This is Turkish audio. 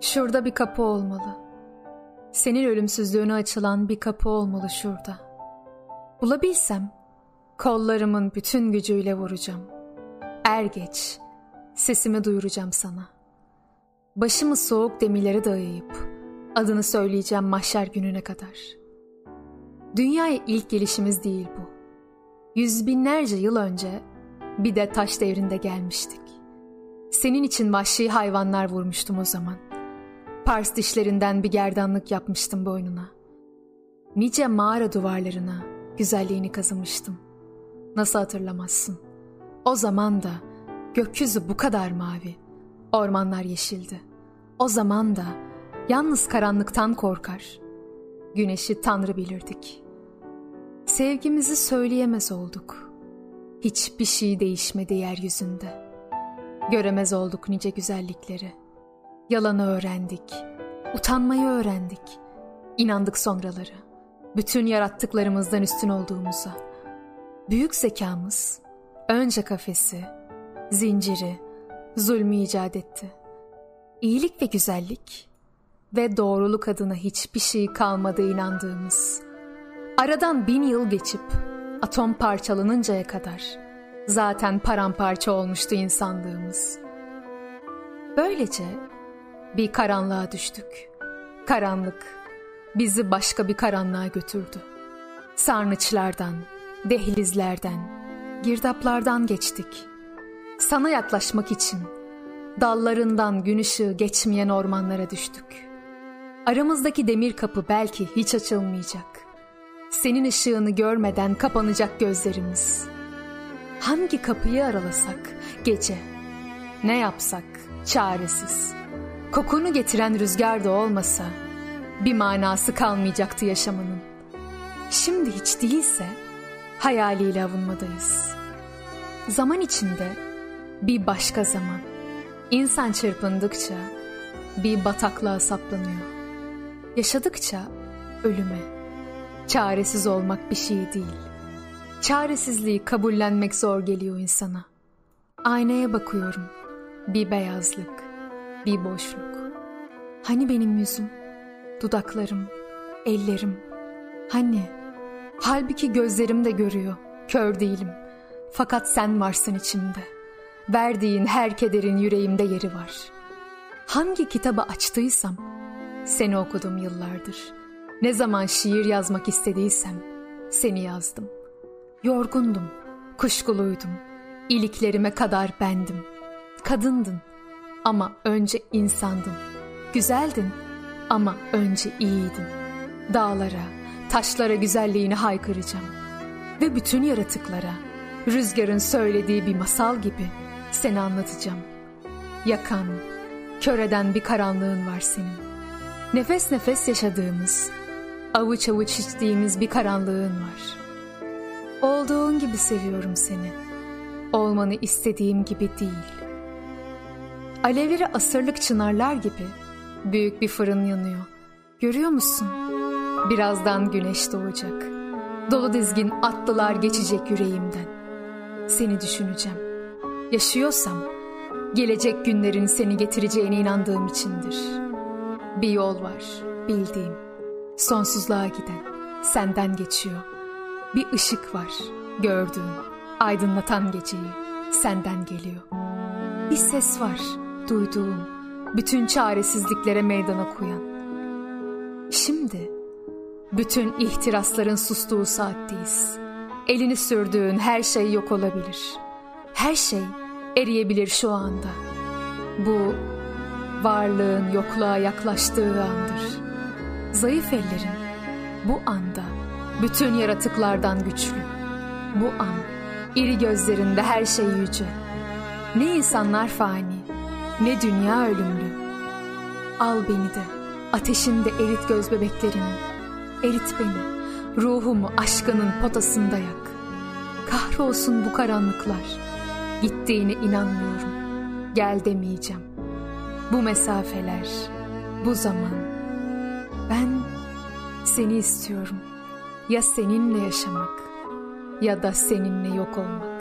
Şurada bir kapı olmalı. Senin ölümsüzlüğüne açılan bir kapı olmalı şurada. Bulabilsem kollarımın bütün gücüyle vuracağım. Er geç sesimi duyuracağım sana. Başımı soğuk demirlere dayayıp adını söyleyeceğim mahşer gününe kadar. Dünyaya ilk gelişimiz değil bu. Yüz binlerce yıl önce bir de taş devrinde gelmiştik. Senin için vahşi hayvanlar vurmuştum o zaman. Pars dişlerinden bir gerdanlık yapmıştım boynuna. Nice mağara duvarlarına güzelliğini kazımıştım. Nasıl hatırlamazsın? O zaman da gökyüzü bu kadar mavi, ormanlar yeşildi. O zaman da yalnız karanlıktan korkar. Güneşi Tanrı bilirdik. Sevgimizi söyleyemez olduk. Hiçbir şey değişmedi yeryüzünde. Göremez olduk nice güzellikleri. Yalanı öğrendik. Utanmayı öğrendik. İnandık sonraları. Bütün yarattıklarımızdan üstün olduğumuza. Büyük zekamız önce kafesi, zinciri, zulmü icat etti. İyilik ve güzellik ve doğruluk adına hiçbir şey kalmadı inandığımız. Aradan bin yıl geçip atom parçalanıncaya kadar zaten paramparça olmuştu insanlığımız. Böylece bir karanlığa düştük. Karanlık bizi başka bir karanlığa götürdü. Sarnıçlardan, dehlizlerden, girdaplardan geçtik. Sana yaklaşmak için dallarından gün ışığı geçmeyen ormanlara düştük. Aramızdaki demir kapı belki hiç açılmayacak. Senin ışığını görmeden kapanacak gözlerimiz. Hangi kapıyı aralasak gece, ne yapsak çaresiz. Kokunu getiren rüzgar da olmasa bir manası kalmayacaktı yaşamanın. Şimdi hiç değilse hayaliyle avunmadayız. Zaman içinde bir başka zaman. İnsan çırpındıkça bir bataklığa saplanıyor. Yaşadıkça ölüme. Çaresiz olmak bir şey değil. Çaresizliği kabullenmek zor geliyor insana. Aynaya bakıyorum. Bir beyazlık, bir boşluk. Hani benim yüzüm, dudaklarım, ellerim. Hani? Halbuki gözlerim de görüyor. Kör değilim. Fakat sen varsın içimde. Verdiğin her kederin yüreğimde yeri var. Hangi kitabı açtıysam seni okudum yıllardır. Ne zaman şiir yazmak istediysem seni yazdım. Yorgundum, kuşkuluydum. İliklerime kadar bendim. Kadındın ama önce insandın. Güzeldin ama önce iyiydin. Dağlara, taşlara güzelliğini haykıracağım. Ve bütün yaratıklara, rüzgarın söylediği bir masal gibi seni anlatacağım. Yakan, kör eden bir karanlığın var senin. Nefes nefes yaşadığımız, avuç avuç içtiğimiz bir karanlığın var. Olduğun gibi seviyorum seni. Olmanı istediğim gibi değil. Alevleri asırlık çınarlar gibi büyük bir fırın yanıyor. Görüyor musun? Birazdan güneş doğacak. Dolu dizgin atlılar geçecek yüreğimden. Seni düşüneceğim. Yaşıyorsam gelecek günlerin seni getireceğine inandığım içindir. Bir yol var bildiğim. Sonsuzluğa giden senden geçiyor. Bir ışık var gördüğüm aydınlatan geceyi senden geliyor. Bir ses var duyduğum bütün çaresizliklere meydan okuyan. Şimdi bütün ihtirasların sustuğu saatteyiz. Elini sürdüğün her şey yok olabilir. Her şey eriyebilir şu anda. Bu varlığın yokluğa yaklaştığı andır. Zayıf ellerin bu anda bütün yaratıklardan güçlü. Bu an iri gözlerinde her şey yüce. Ne insanlar fani, ne dünya ölümlü. Al beni de, ateşinde erit göz bebeklerini. Erit beni, ruhumu aşkının potasında yak. Kahrolsun bu karanlıklar. Gittiğine inanmıyorum. Gel demeyeceğim. Bu mesafeler, bu zaman. Ben seni istiyorum. Ya seninle yaşamak ya da seninle yok olmak.